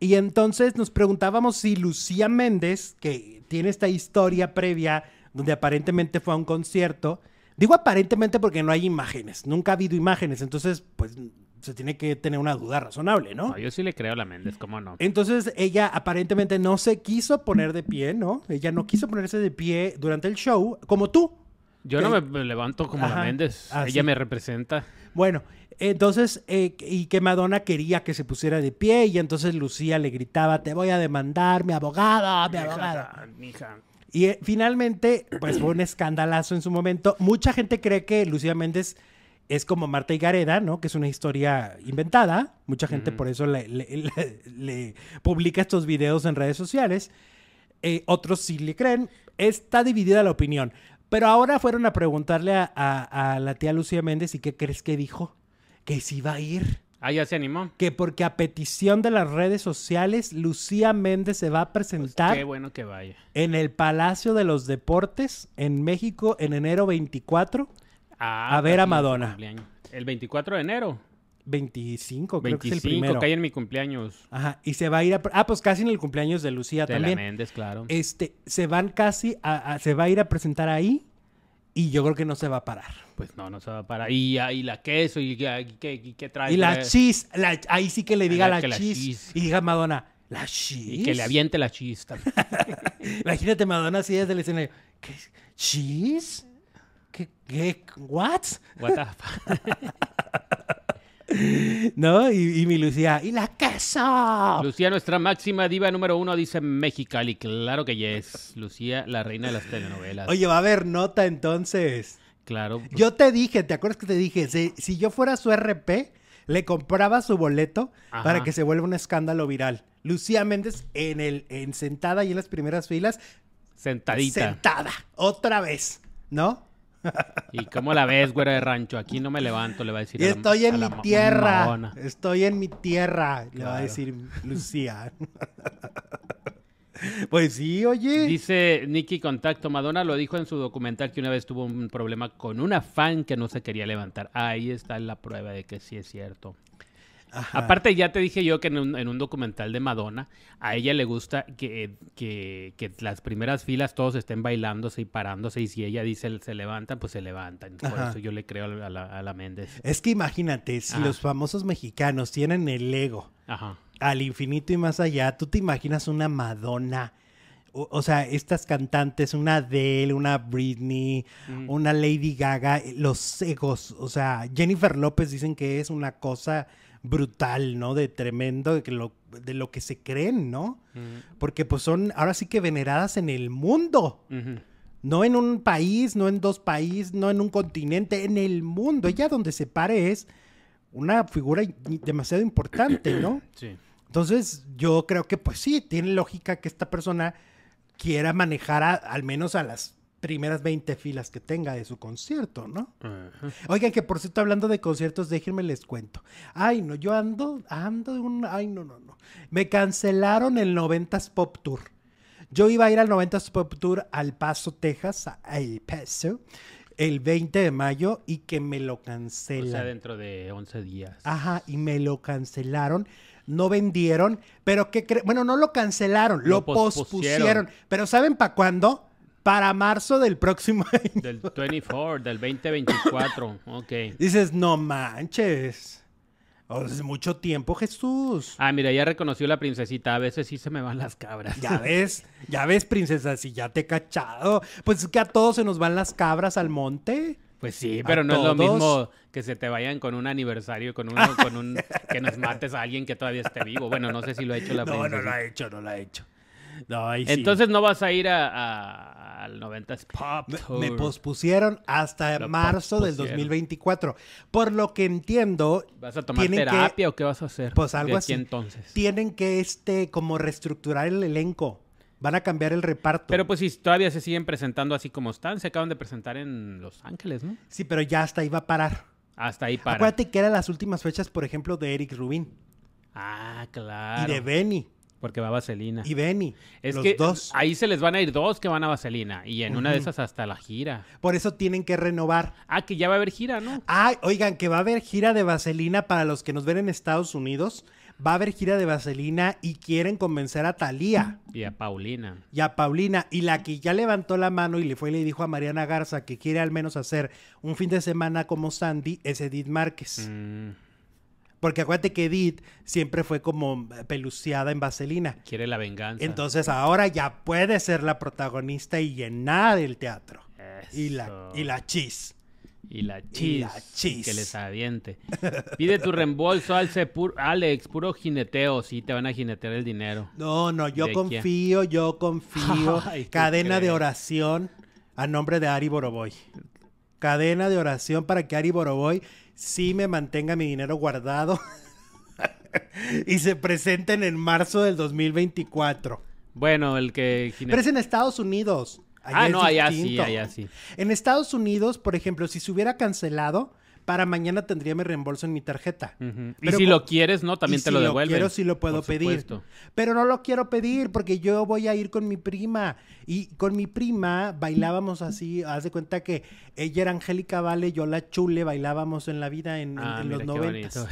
Y entonces nos preguntábamos si Lucía Méndez, que tiene esta historia previa donde aparentemente fue a un concierto, digo aparentemente porque no hay imágenes, nunca ha habido imágenes, entonces pues se tiene que tener una duda razonable, ¿no? No, yo sí le creo a la Méndez, ¿cómo no? Entonces ella aparentemente no se quiso poner de pie, ¿no? Ella no quiso ponerse de pie durante el show, como tú. Yo no me me levanto como Ajá. la Méndez. Ah, Ella me representa. Bueno, entonces, eh, y que Madonna quería que se pusiera de pie y entonces Lucía le gritaba, te voy a demandar, mi abogado, mi abogado. Mija. Y eh, finalmente, pues fue un escandalazo en su momento. Mucha gente cree que Lucía Méndez es como Marta y Gareda, ¿no? Que es una historia inventada. Mucha gente por eso le, le- le- le publica estos videos en redes sociales. Eh, otros sí le creen. Está dividida la opinión. Pero ahora fueron a preguntarle a, a- a la tía Lucía Méndez y ¿qué crees que dijo? Que sí iba a ir. Ah, ya se animó. Que porque a petición de las redes sociales, Lucía Méndez se va a presentar Qué bueno que vaya. en el Palacio de los Deportes en México en enero 24, Ah, A ver a mi Madonna. El 24 de enero. 25, creo que es el 25, primero. cae en mi cumpleaños. Ajá, y se va a ir a... Ah, pues casi en el cumpleaños de Lucía De la también. Méndez, claro. Este, se van casi a, a- se va a ir a presentar ahí y yo creo que no se va a parar. Pues no, no se va a parar. Y, ah, y la queso, y, qué- trae. Y la cheese, la- ahí sí que le diga la la cheese, y diga Madonna, la cheese. Y que le aviente la chista. Imagínate Madonna así desde el escenario. ¿Qué? ¿Cheese? ¿Qué? ¿Qué? ¿What? What the fuck? ¿No? Y, y mi Lucía, ¡y la queso! Lucía, nuestra máxima diva número uno, dice Mexicali. Claro que yes. Lucía, la reina de las telenovelas. Oye, va a haber nota entonces. Claro. pues, Yo te dije, ¿te acuerdas que te dije? Si, si yo fuera su RP, le compraba su boleto Ajá. para que se vuelva un escándalo viral. Lucía Méndez en el, en sentada y en las primeras filas, sentadita. sentada, otra vez, ¿no? ¿Y cómo la ves, güera de rancho? Aquí no me levanto, le va a decir. Y a la- estoy en a mi la tierra, Madonna. estoy en mi tierra, le va a decir Lucía. pues sí, oye. Dice Nicky Contacto, Madonna lo dijo en su documental que una vez tuvo un problema con una fan que no se quería levantar. Ahí está la prueba de que sí es cierto. Ajá. Aparte, ya te dije yo que en un, en un documental de Madonna, a ella le gusta que, que, que las primeras filas todos estén bailándose y parándose y si ella dice se levantan, pues se levantan. Por Ajá. eso yo le creo a la, a la Méndez. Es que imagínate, si Ajá. los famosos mexicanos tienen el ego al infinito y más allá, tú te imaginas una Madonna. O, o sea, estas cantantes, una Adele, una Britney, Mm. una Lady Gaga, los egos. O sea, Jennifer López dicen que es una cosa brutal, ¿no? De tremendo, de, que lo, de lo que se creen, ¿no? Mm, Porque pues son ahora sí que veneradas en el mundo. No en un país, no en dos países, no en un continente, en el mundo. Ella donde se pare es una figura demasiado importante, ¿no? Sí. Entonces, yo creo que pues sí, tiene lógica que esta persona quiera manejar a- al menos a las primeras 20 filas que tenga de su concierto, ¿no? Ajá. Oigan, que por cierto, hablando de conciertos, déjenme les cuento. Ay, no, yo ando, ando de un, ay, no, no, no. Me cancelaron el 90s Pop Tour. Yo iba a ir al 90s Pop Tour al Paso, Texas, a El Paso, el 20 de mayo y que me lo O cancelan. sea, dentro de 11 días. Ajá, y me lo cancelaron. No vendieron, pero ¿qué creen? Bueno, no lo cancelaron, lo, Lo pospusieron. pospusieron. Pero ¿saben para cuándo? Para marzo del próximo año. Del 24, del 2024. Ok. Dices, no manches. Oh, es mucho tiempo, Jesús. Ah, mira, ya reconoció la princesita. A veces sí se me van las cabras. Ya ves, ya ves, princesa, si ya te he cachado. Pues es que a todos se nos van las cabras al monte. Pues sí, ¿A pero no es lo mismo que se te vayan con un aniversario, con uno, con un que nos mates a alguien que todavía esté vivo. Bueno, no sé si lo ha hecho la No, princesa. no lo ha hecho, no lo ha hecho. No, ahí sí. Entonces no vas a ir a, a- al 90s Pop Me, Tour. me pospusieron hasta Lo marzo del pospusieron. 2024. Por lo que entiendo, ¿Vas a tomar que- terapia o qué vas a hacer? Pues algo así. entonces. tienen que este como reestructurar el elenco. Van a cambiar el reparto. Pero pues si todavía se siguen presentando así como están, se acaban de presentar en Los Ángeles, ¿no? sí, pero ya hasta ahí va a parar. Hasta ahí para. Acuérdate que eran las últimas fechas, por ejemplo, de Eric Rubin Ah, claro. y de Benny. Porque va Vaselina. Y Benny. Es los que dos. ahí se les van a ir dos que van a Vaselina. Y en una de esas hasta la gira. Por eso tienen que renovar. Ah, que ya va a haber gira, ¿no? Ay, oigan, que va a haber gira de Vaselina para los que nos ven en Estados Unidos. Va a haber gira de Vaselina y quieren convencer a Thalía Y a Paulina. y a Paulina. Y la que ya levantó la mano y le fue y le dijo a Mariana Garza que quiere al menos hacer un fin de semana como Sandy es Edith Márquez. Mm, Porque acuérdate que Edith siempre fue como peluciada en Vaselina. quiere la venganza. Entonces ahora ya puede ser la protagonista y llenar el teatro. Y la, y la chis. Y la y chis. la chis. Que les aviente. Pide tu reembolso, Alce, pur- Alex. Puro jineteo. Sí, te van a jinetear el dinero. No, no, yo ¿De confío, yo confío. Ay, ¿tú Cadena de oración a nombre de Ari Boroboy. Cadena de oración para que Ari Boroboy sí me mantenga mi dinero guardado y se presenten en marzo del 2024. Bueno, el que Pero es en Estados Unidos. Ah, no, allá sí, allá sí. En Estados Unidos, por ejemplo, si se hubiera cancelado, para mañana tendría mi reembolso en mi tarjeta. Ujú. Y Pero si lo quieres, ¿no? También te si lo devuelven. quiero, sí lo puedo Por pedir. Pero no lo quiero pedir porque yo voy a ir con mi prima. Y con mi prima bailábamos así. Haz de cuenta que ella era Angélica Vale, yo la chule, bailábamos en la vida en, en- Ah, en los mira qué noventas.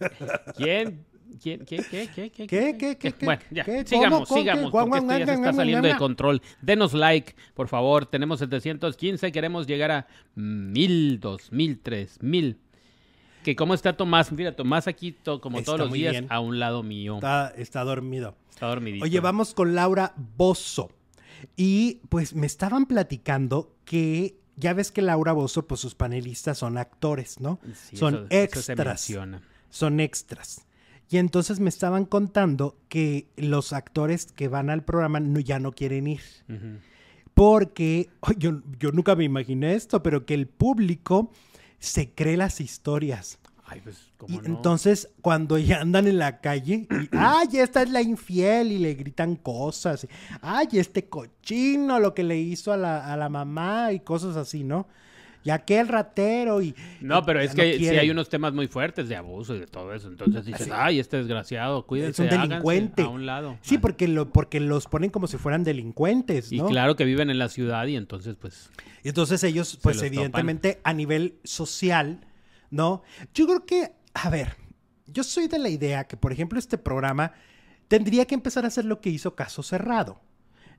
¿Quién? ¿Quién? ¿Qué? ¿Qué? ¿Qué? ¿Qué? ¿Qué? ¿Qué? ¿Qué? Bueno, qué? ya. ¿Qué? Sigamos, ¿Cómo? sigamos. ¿Con qué? Porque esto ya se está saliendo de control. Denos like, por favor. Tenemos 715. Queremos llegar a mil, dos mil, tres mil. Que cómo está Tomás. Mira, Tomás aquí, to- como Está todos los días, bien. a un lado mío. Está, está dormido. Está dormidito. Oye, vamos con Laura Bozo. Y pues me estaban platicando que ya ves que Laura Bozo, pues sus panelistas son actores, ¿no? Sí, son eso- eso se extras. son extras. Y entonces me estaban contando que los actores que van al programa no, ya no quieren ir. Porque oh, yo, yo nunca me imaginé esto, pero que el público se cree las historias. Ay, pues, Y entonces, cuando ya andan en la calle, y, ay, esta es la infiel, y le gritan cosas, y, ay, este cochino, lo que le hizo a la, a la mamá, y cosas así, ¿no? Y aquel ratero, y. No, pero es que sí hay unos temas muy fuertes de abuso y de todo eso. Entonces dices, ay, este desgraciado, cuídense, un háganse delincuente. a un lado. Sí, Ah. porque, lo, porque los ponen como si fueran delincuentes, Y ¿no? claro que viven en la ciudad y entonces, pues, Y entonces ellos, pues evidentemente a nivel social, ¿no? Yo creo que, a ver, yo soy de la idea que, por ejemplo, este programa tendría que empezar a hacer lo que hizo Caso Cerrado.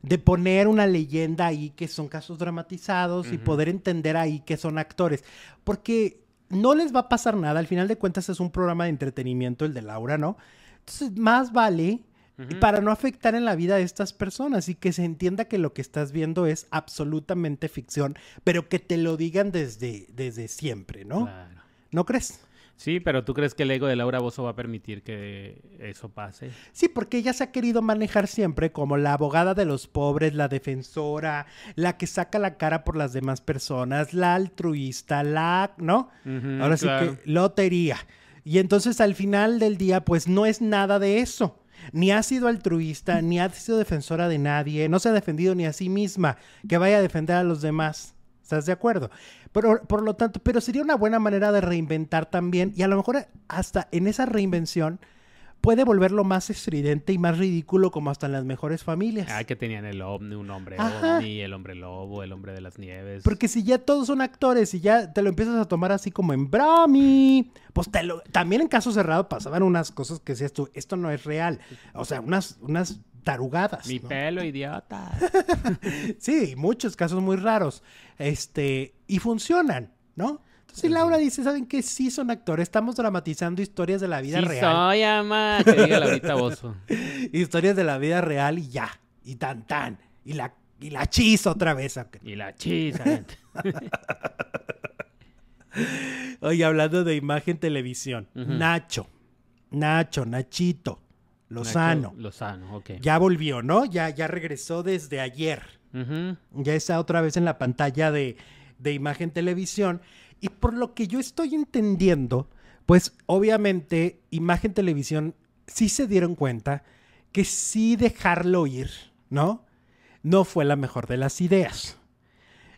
De poner una leyenda ahí que son casos dramatizados y poder entender ahí que son actores. Porque no les va a pasar nada. Al final de cuentas es un programa de entretenimiento el de Laura, ¿no? Entonces, más vale para no afectar en la vida de estas personas y que se entienda que lo que estás viendo es absolutamente ficción, pero que te lo digan desde, desde siempre, ¿no? claro. ¿No crees? Sí, pero ¿tú crees que el ego de Laura Bozo va a permitir que eso pase? Sí, porque ella se ha querido manejar siempre como la abogada de los pobres, la defensora, la que saca la cara por las demás personas, la altruista, la, ¿no? Ahora sí que lotería. Y entonces al final del día, pues no es nada de eso. Ni ha sido altruista, ni ha sido defensora de nadie, no se ha defendido ni a sí misma, que vaya a defender a los demás. ¿Estás de acuerdo? Pero, por lo tanto, pero sería una buena manera de reinventar también, y a lo mejor hasta en esa reinvención puede volverlo más estridente y más ridículo como hasta en las mejores familias. Ah, que tenían el ovni, un hombre Ajá. ovni, el hombre lobo, el hombre de las nieves. Porque si ya todos son actores y ya te lo empiezas a tomar así como en brami, pues te lo- también en caso cerrado pasaban unas cosas que decías tú, esto no es real. O sea, unas, unas tarugadas. Mi ¿no? pelo, idiota. Sí, muchos casos muy raros. Este, y funcionan, ¿no? Entonces Laura dice, ¿saben qué? Sí son actores, estamos dramatizando historias de la vida sí real. soy, ama. Que diga Laurita Bozo. Historias de la vida real y ya. Y tan tan. Y la, y la chis otra vez. Y la gente. Oye, hablando de imagen televisión. Nacho. Nacho, Nachito. Lozano. Nacho Lozano, ok. Ya volvió, ¿no? Ya, ya regresó desde ayer. Ya está otra vez en la pantalla de, de imagen televisión. Y por lo que yo estoy entendiendo, pues obviamente imagen televisión sí se dieron cuenta que sí dejarlo ir, ¿no? No fue la mejor de las ideas.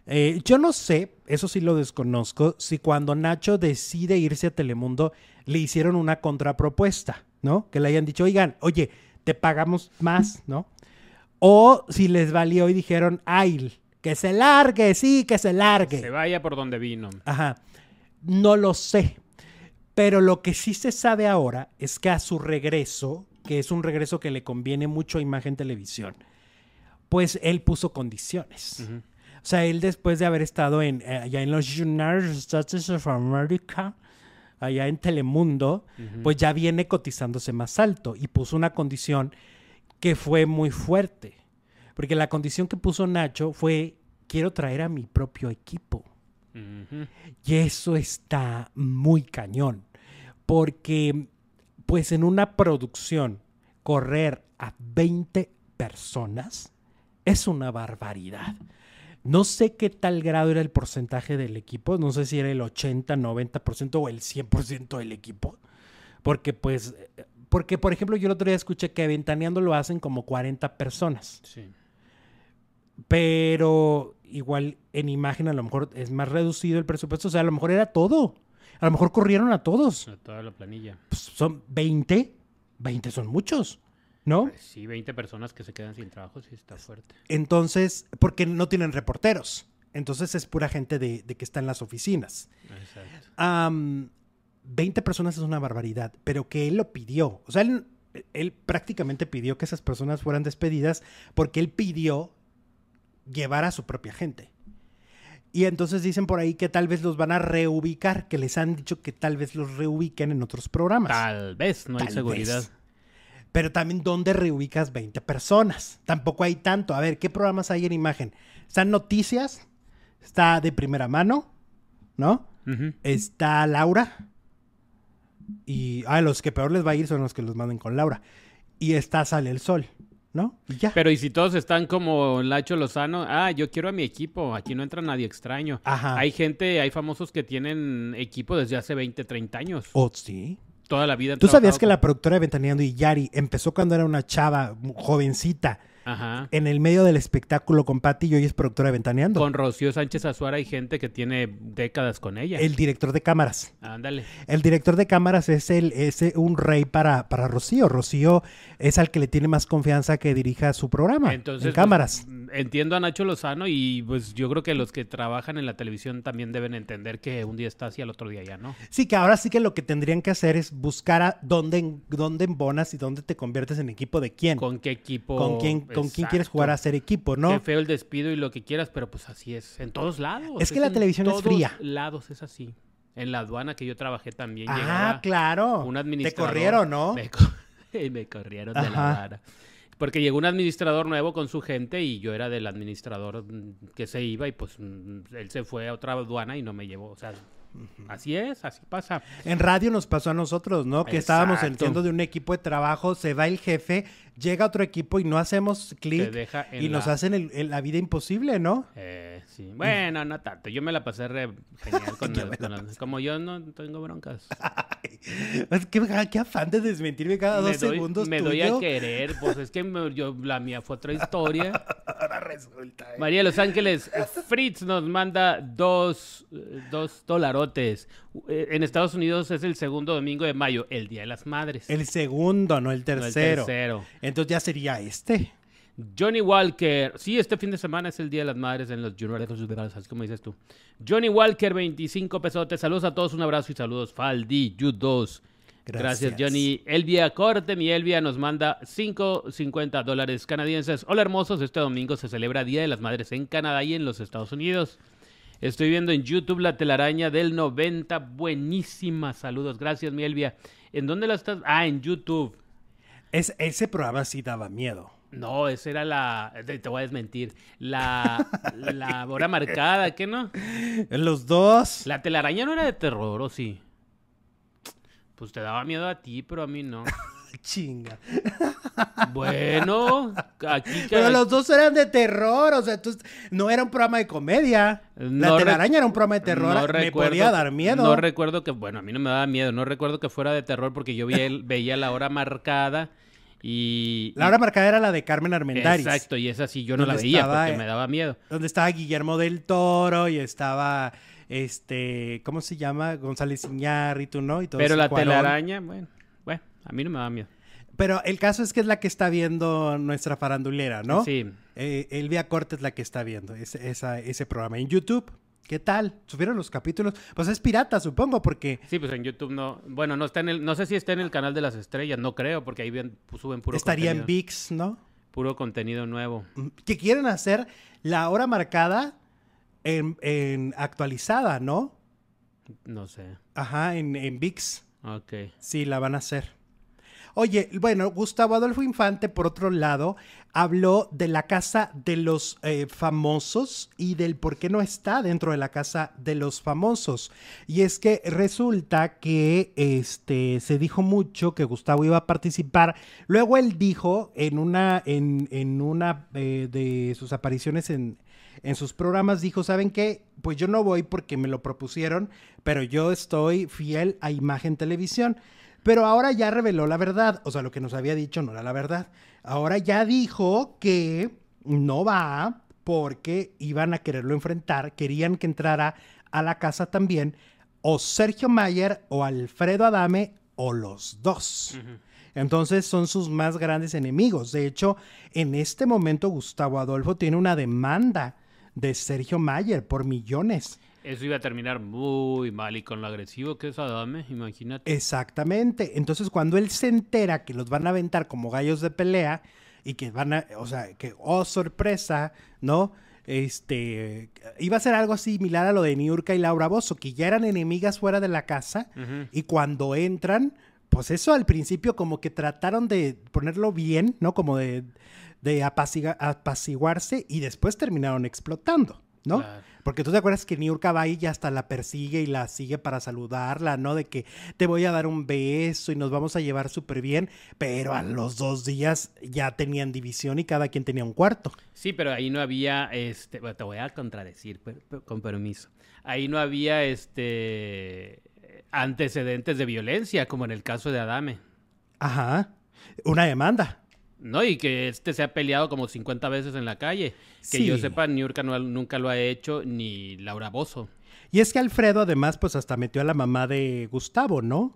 Eh, yo no sé, eso sí lo desconozco, si cuando Nacho decide irse a Telemundo le hicieron una contrapropuesta, ¿no? Que le hayan dicho, oigan, oye, te pagamos más, ¿no? O si les valió y dijeron, ay, que se largue, sí, que se largue. Se vaya por donde vino. Ajá. No lo sé. Pero lo que sí se sabe ahora es que a su regreso, que es un regreso que le conviene mucho a Imagen Televisión, pues él puso condiciones. O sea, él después de haber estado en, eh, allá en los United States of America, allá en Telemundo, pues ya viene cotizándose más alto y puso una condición que fue muy fuerte. Porque la condición que puso Nacho fue, quiero traer a mi propio equipo. Y eso está muy cañón. Porque, pues en una producción, correr a 20 personas es una barbaridad. No sé qué tal grado era el porcentaje del equipo, no sé si era el 80, 90% o el 100% del equipo. Porque, pues, porque, por ejemplo, yo el otro día escuché que Ventaneando lo hacen como 40 personas. Sí. Pero igual en imagen a lo mejor es más reducido el presupuesto. O sea, a lo mejor era todo. A lo mejor corrieron a todos. A Toda la planilla. Pues son 20. 20 son muchos, ¿no? Pues sí, 20 personas que se quedan sin trabajo, sí está fuerte. Entonces, porque no tienen reporteros. Entonces es pura gente de, de que está en las oficinas. Exacto. Am, 20 personas es una barbaridad, pero que él lo pidió. O sea, él, él prácticamente pidió que esas personas fueran despedidas porque él pidió llevar a su propia gente. Y entonces dicen por ahí que tal vez los van a reubicar, que les han dicho que tal vez los reubiquen en otros programas. Tal vez, no hay seguridad. vez. Pero también, ¿dónde reubicas 20 personas? Tampoco hay tanto. A ver, ¿qué programas hay en imagen? Están noticias, está de primera mano, ¿no? Está Laura. Y ah, los que peor les va a ir son los que los manden con Laura. Y está Sale el Sol, ¿no? Y ya. Pero y si todos están como Lacho Lozano, ah, yo quiero a mi equipo, aquí no entra nadie extraño. Ajá. Hay gente, hay famosos que tienen equipo desde hace 20, 30 años. Oh, sí. Toda la vida. ¿Tú sabías que la productora de Ventaneando y Yari empezó cuando era una chava jovencita Ajá. en el medio del espectáculo con Patty y hoy es productora de Ventaneando? Con Rocío Sánchez Azuara hay gente que tiene décadas con ella. El director de cámaras. Ándale. El director de cámaras es, el, es un rey para, para Rocío. Rocío es al que le tiene más confianza que dirija su programa Entonces, en pues, cámaras. entiendo a Nacho Lozano y pues yo creo que los que trabajan en la televisión también deben entender que un día está así, al otro día ya no. Sí, que ahora sí que lo que tendrían que hacer es buscar a dónde, dónde embonas y dónde te conviertes en equipo de quién. ¿Con qué equipo? ¿Con quién, con quién quieres jugar a ser equipo, Qué no? feo el despido y lo que quieras, pero pues así es. En todos lados. Es que la en televisión es todos fría. lados es así. En la aduana que yo trabajé también Ah, claro. un Te administrador. corrieron, ¿no? Me, co- me corrieron de la aduana. Porque llegó un administrador nuevo con su gente y yo era del administrador mm, que se iba y pues mm, él se fue a otra aduana y no me llevó. O sea, así es, así pasa. En radio nos pasó a nosotros, ¿no? Que estábamos entiendo de un equipo de trabajo, se va el jefe, llega otro equipo y no hacemos clic y nos la- hacen el- el- la vida imposible, ¿no? Eh, sí. Bueno, no tanto. Yo me la pasé re genial con, el- con Como yo no tengo broncas. Es que qué afán de desmentirme cada me dos doy, segundos me tuyo. doy a querer. Pues es que me- yo, la mía fue otra historia. Ahora resulta. ¿eh? María de Los Ángeles, Fritz nos manda dos, eh, dos dolarotes. Eh, En Estados Unidos es el segundo domingo de mayo, el Día de las Madres. El segundo, no el No el tercero. tercero. Entonces ya sería este. Johnny Walker, sí, este fin de semana es el Día de las Madres en los Junior así como dices tú. Johnny Walker, 25 pesotes. Saludos a todos, un abrazo y saludos. Faldi, you 2. Gracias. Gracias. Johnny. Elvia Corte, mi Elvia, nos manda 5.50 dólares canadienses. Hola, hermosos. Este domingo se celebra Día de las Madres en Canadá y en los Estados Unidos. Estoy viendo en YouTube la telaraña del 90. Buenísima. Saludos. Gracias, mi Elvia. ¿En dónde la estás? Ah, en YouTube. Es, ese programa sí daba miedo. No, esa era la. Te, voy a desmentir. La, la hora marcada, ¿qué no? Los dos. La telaraña no era de terror, ¿o sí? Pues te daba miedo a ti, pero a mí no. Chinga. Bueno, aquí que- Pero los dos eran de terror, o sea, no era un programa de comedia. No la telaraña era un programa de terror, no me recuerdo- podía dar miedo. No recuerdo que, bueno, a mí no me daba miedo, no recuerdo que fuera de terror porque yo veía, veía la hora marcada y... la hora marcada era la de Carmen Armendáriz. Exacto, y esa sí yo no la veía estaba, porque eh, me daba miedo. Donde estaba Guillermo del Toro y estaba, este, ¿cómo se llama? González Iñárritu, ¿no? Y todo Pero la telaraña, bueno, a mí no me daba miedo. Pero el caso es que es la que está viendo nuestra farandulera, ¿no? Sí. Eh, Elvia Corte es la que está viendo ese, esa- ese programa en YouTube. ¿Qué tal? ¿Subieron los capítulos? Pues es pirata, supongo, porque Sí, pues en YouTube no, bueno, no está en el, no sé si está en el canal de las estrellas, no creo, porque ahí ven- pu- suben puro estaría en VIX, ¿no? puro contenido nuevo. Que quieren hacer la hora marcada en, en actualizada, ¿no? No sé. Ajá, en, en VIX. Ok. Sí, la van a hacer. Oye, bueno, Gustavo Adolfo Infante, por otro lado, habló de la casa de los eh, famosos y del por qué no está dentro de la casa de los famosos. Y es que resulta que este, se dijo mucho que Gustavo iba a participar. Luego él dijo en una, en, una eh, de sus apariciones en, en sus programas, dijo, ¿saben qué? Pues yo no voy porque me lo propusieron, pero yo estoy fiel a Imagen Televisión. Pero ahora ya reveló la verdad. O sea, lo que nos había dicho no era la verdad. Ahora ya dijo que no va porque iban a quererlo enfrentar. Querían que entrara a la casa también o Sergio Mayer o Alfredo Adame o los dos. Entonces son sus más grandes enemigos. De hecho, en este momento Gustavo Adolfo tiene una demanda de Sergio Mayer por millones. Eso iba a terminar muy mal y con lo agresivo que es Adame, imagínate. Exactamente. Entonces, cuando él se entera que los van a aventar como gallos de pelea y que van a, o sea, que, oh, sorpresa, ¿no? Este, iba a ser algo similar a lo de Niurka y Laura Bozo, que ya eran enemigas fuera de la casa y cuando entran, pues eso al principio como que trataron de ponerlo bien, ¿no? Como de, de apacigua- apaciguarse y después terminaron explotando, ¿no? Claro. Porque tú te acuerdas que Niurka va y hasta la persigue y la sigue para saludarla, ¿no? De que te voy a dar un beso y nos vamos a llevar súper bien, pero a los dos días ya tenían división y cada quien tenía un cuarto. Sí, pero ahí no había, este, bueno, te voy a contradecir, per- per- con permiso. Ahí no había, este, antecedentes de violencia, como en el caso de Adame. Ajá. Una demanda. No, y que este se ha peleado como 50 veces en la calle. Que yo sepa, Niurka no- nunca lo ha hecho, ni Laura Bozo. Y es que Alfredo además pues hasta metió a la mamá de Gustavo, ¿no?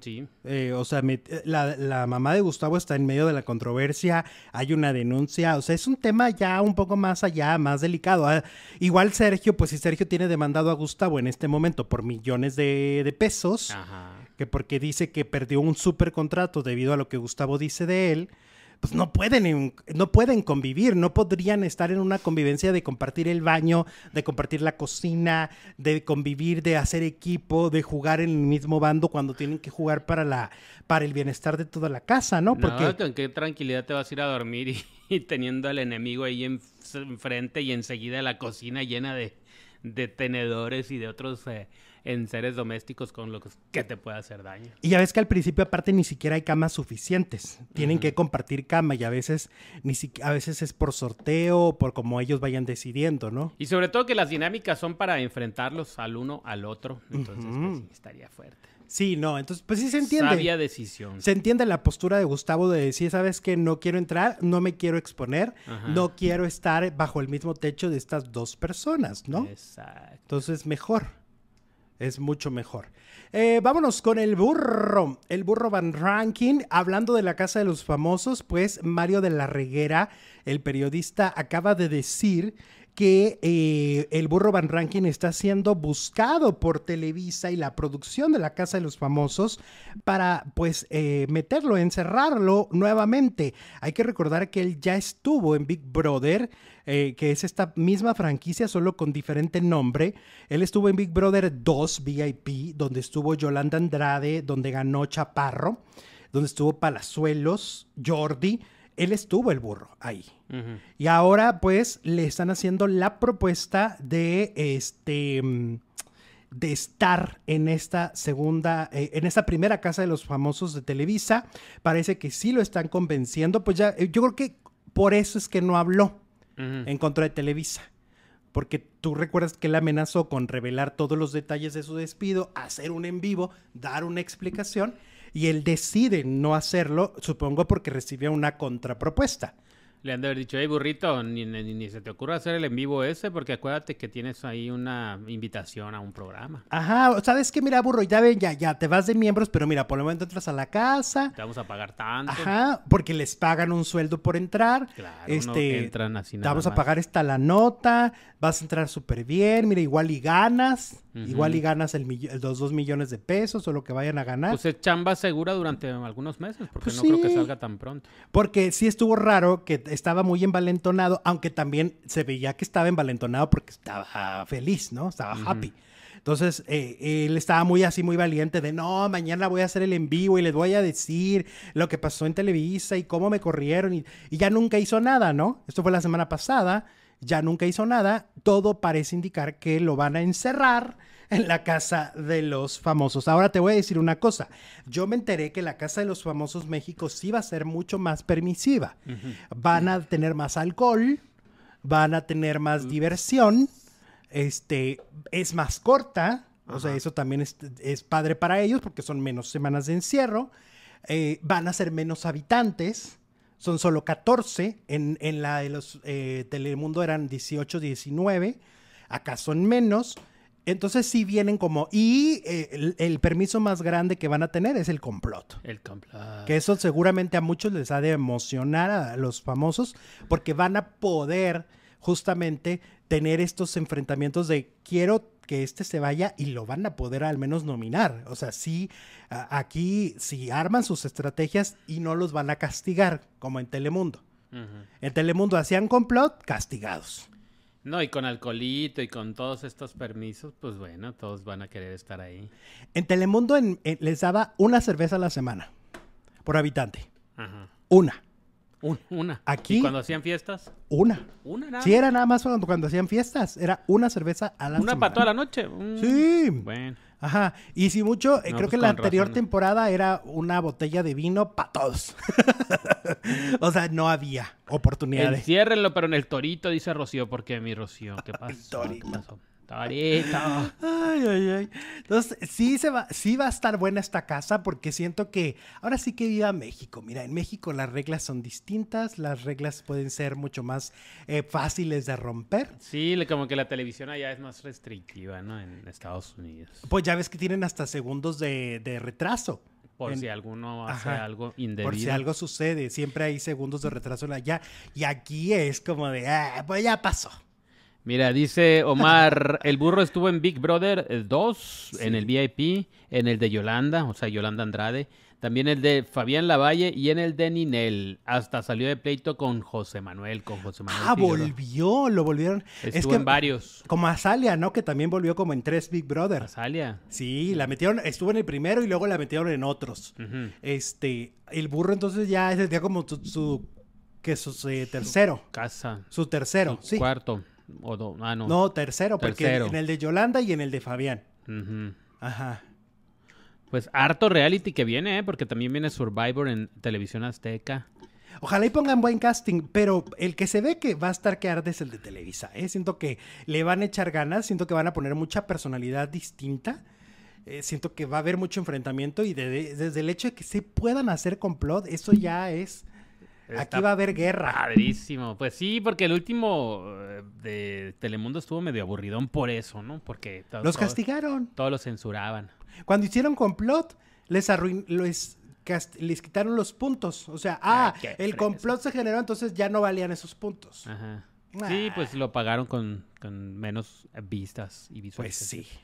Sí. Eh, o sea, met- la, la mamá de Gustavo está en medio de la controversia, hay una denuncia, o sea, es un tema ya un poco más allá, más delicado. Ah, igual Sergio, pues si Sergio tiene demandado a Gustavo en este momento por millones de, de pesos, Ajá. que porque dice que perdió un super contrato debido a lo que Gustavo dice de él, pues no pueden, en- no pueden convivir, no podrían estar en una convivencia de compartir el baño, de compartir la cocina, de convivir, de hacer equipo, de jugar en el mismo bando cuando tienen que jugar para la para el bienestar de toda la casa, ¿no? Porque No, con qué tranquilidad te vas a ir a dormir y, y teniendo al enemigo ahí en- enfrente y enseguida la cocina llena de, de tenedores y de otros eh, enseres domésticos con los que te puede hacer daño. Y ya ves que al principio aparte ni siquiera hay camas suficientes. Tienen que compartir cama y a veces ni si- a veces es por sorteo o por como ellos vayan decidiendo, ¿no? Y sobre todo que las dinámicas son para enfrentarlos al uno al otro. Entonces, pues, sí, estaría fuerte. Sí, no, entonces pues sí se entiende. Sabia decisión. Se entiende la postura de Gustavo de decir, ¿sabes qué? No quiero entrar, no me quiero exponer, Ajá. no quiero estar bajo el mismo techo de estas dos personas, ¿no? Exacto. Entonces, mejor. Es mucho mejor. Eh, vámonos con el burro. El burro Van Ranking. Hablando de la casa de los famosos, pues Mario de la Reguera, el periodista, acaba de decir que eh, el burro Van Rankin está siendo buscado por Televisa y la producción de la Casa de los Famosos para pues eh, meterlo, encerrarlo nuevamente. Hay que recordar que él ya estuvo en Big Brother, eh, que es esta misma franquicia, solo con diferente nombre. Él estuvo en Big Brother 2 VIP, donde estuvo Yolanda Andrade, donde ganó Chaparro, donde estuvo Palazuelos, Jordi él estuvo el burro ahí. Y ahora pues le están haciendo la propuesta de este mm, de estar en esta segunda, eh, en esta primera casa de los famosos de Televisa. Parece que sí lo están convenciendo. Pues ya, eh, yo creo que por eso es que no habló en contra de Televisa. Porque tú recuerdas que él amenazó con revelar todos los detalles de su despido, hacer un en vivo, dar una explicación y él decide no hacerlo, supongo porque recibe una contrapropuesta. Le han de haber dicho, hey burrito, ni, ni, se te ocurra hacer el en vivo ese, porque acuérdate que tienes ahí una invitación a un programa. Ajá, ¿sabes qué? Mira, burro, ya ven, ya, ya, te vas de miembros, pero mira, por el momento entras a la casa. Te vamos a pagar tanto. Ajá, porque les pagan un sueldo por entrar. Claro, este, entran así nada Te vamos a pagar esta la nota, vas a entrar súper bien, mira, igual y ganas. Igual y ganas el los dos millones de pesos o lo que vayan a ganar. Pues es chamba segura durante algunos meses, porque pues no creo que salga tan pronto. Porque sí estuvo raro que estaba muy envalentonado, aunque también se veía que estaba envalentonado porque estaba feliz, ¿no? Estaba happy. Entonces, eh, él estaba muy así, muy valiente de, no, mañana voy a hacer el en vivo y les voy a decir lo que pasó en Televisa y cómo me corrieron y, y ya nunca hizo nada, ¿no? Esto fue la semana pasada ya nunca hizo nada, todo parece indicar que lo van a encerrar en la casa de los famosos. Ahora te voy a decir una cosa, yo me enteré que la casa de los famosos México sí va a ser mucho más permisiva. Van a tener más alcohol, van a tener más diversión, este, es más corta, o sea, eso también es, padre para ellos porque son menos semanas de encierro, eh, van a ser menos habitantes son solo 14, en, la de los eh, Telemundo eran 18, 19, acá son menos. Entonces sí vienen como... Y eh, el, permiso más grande que van a tener es el complot. El complot. Que eso seguramente a muchos les ha de emocionar a los famosos porque van a poder justamente tener estos enfrentamientos de quiero que este se vaya y lo van a poder al menos nominar. O sea, sí, aquí, si arman sus estrategias y no los van a castigar, como en Telemundo. En Telemundo hacían complot, castigados. No, y con alcoholito y con todos estos permisos, pues bueno, todos van a querer estar ahí. En Telemundo les daba una cerveza a la semana por habitante. Una una. Aquí. ¿Y cuando hacían fiestas? Una. Una nada. Sí, era nada más cuando, cuando hacían fiestas. Era una cerveza a la Una para toda la noche. Mm, sí. Bueno. Ajá. Y si mucho, eh, creo pues que la anterior temporada era una botella de vino para todos. o sea, no había oportunidades. Enciérrenlo, pero en el torito, dice Rocío. porque mi Rocío? ¿Qué pasó? ¿Qué pasó? Ay, ay, ay. Entonces, sí, se va, sí va a estar buena esta casa porque siento que ahora sí que viva México. Mira, en México las reglas son distintas, las reglas pueden ser mucho más eh, fáciles de romper. Sí, como que la televisión allá es más restrictiva, ¿no? En Estados Unidos. Pues ya ves que tienen hasta segundos de, retraso. Por si alguno hace algo indebido. Por si algo sucede, siempre hay segundos de retraso allá. Y aquí es como de, ah, pues ya pasó. Mira, dice Omar, el burro estuvo en Big Brother 2, eh, en el VIP, en el de Yolanda, o sea, Yolanda Andrade, también el de Fabián Lavalle y en el de Ninel. Hasta salió de pleito con José Manuel, con José Manuel. Ah, volvió, lo volvieron. Estuvo es que, en varios. Como Azalia, ¿no? Que también volvió como en tres Big Brother. Azalia. Sí, la metieron, estuvo en el primero y luego la metieron en otros. Este, el burro entonces ya es como su, que su, eh, tercero. casa. Su tercero, sí. Cuarto. O ah, no. no. tercero, porque en el de Yolanda y en el de Fabián. Ajá. Pues harto reality que viene, ¿eh? Porque también viene Survivor en televisión azteca. Ojalá y pongan buen casting, pero el que se ve que va a estar que arde es el de Televisa. ¿eh? Siento que le van a echar ganas, siento que van a poner mucha personalidad distinta. Eh, siento que va a haber mucho enfrentamiento y desde el hecho de que se puedan hacer complot, eso ya es Aquí va a haber guerra. Padrísimo. Pues sí, porque el último eh, de Telemundo estuvo medio aburridón por eso, ¿no? Porque los castigaron. Todos lo censuraban. Cuando hicieron complot, les arruin les, les quitaron los puntos. O sea, ah, el complot se generó, entonces ya no valían esos puntos. Ajá. Sí, Ah, pues lo pagaron con, con menos vistas y Pues visualizaciones. sí.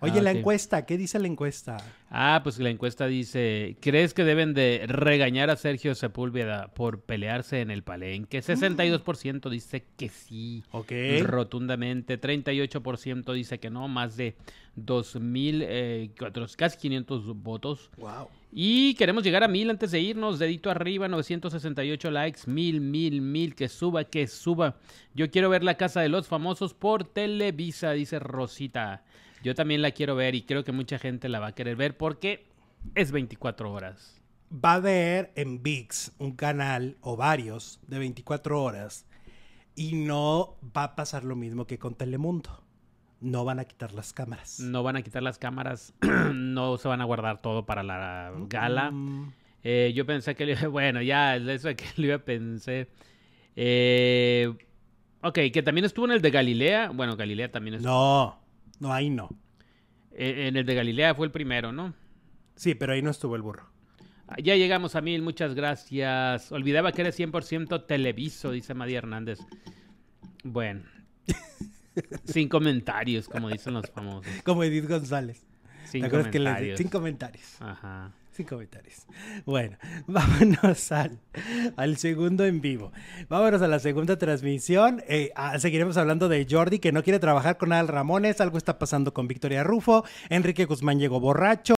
Oye, Ah, la encuesta, ¿qué dice la encuesta? Ah, pues la encuesta dice, ¿crees que deben de regañar a Sergio Sepúlveda por pelearse en el palenque? 62% dice que sí, Ok. rotundamente. 38% dice que no, más de 2.000, eh, casi 500 votos. Wow. Y queremos llegar a mil antes de irnos. Dedito arriba, 968 likes. Mil, mil, mil. Que suba, que suba. Yo quiero ver la casa de los famosos por Televisa, dice Rosita. Yo también la quiero ver y creo que mucha gente la va a querer ver porque es 24 horas. Va a haber en VIX un canal o varios de 24 horas y no va a pasar lo mismo que con Telemundo. No van a quitar las cámaras. No van a quitar las cámaras, no se van a guardar todo para la gala. Mm, Eh, yo pensé que, le- bueno, ya, eso que lo iba a pensar. Eh, ok, que también estuvo en el de Galilea. Bueno, Galilea también estuvo. no, no, ahí no. Eh, en el de Galilea fue el primero, ¿no? Sí, pero ahí no estuvo el burro. Ah, Ya llegamos a mil, muchas gracias. Olvidaba que eres 100% televiso, dice María Hernández. Bueno. Sin comentarios, como dicen los famosos. Como Edith González. Sin ¿Te acuerdas que. Sin comentarios. Ajá. Sin comentarios. Bueno, vámonos al, segundo en vivo. Vámonos a la segunda transmisión. Eh, ah, seguiremos hablando de Jordi, que no quiere trabajar con Al Ramones. Algo está pasando con Victoria Rufo. Enrique Guzmán llegó borracho.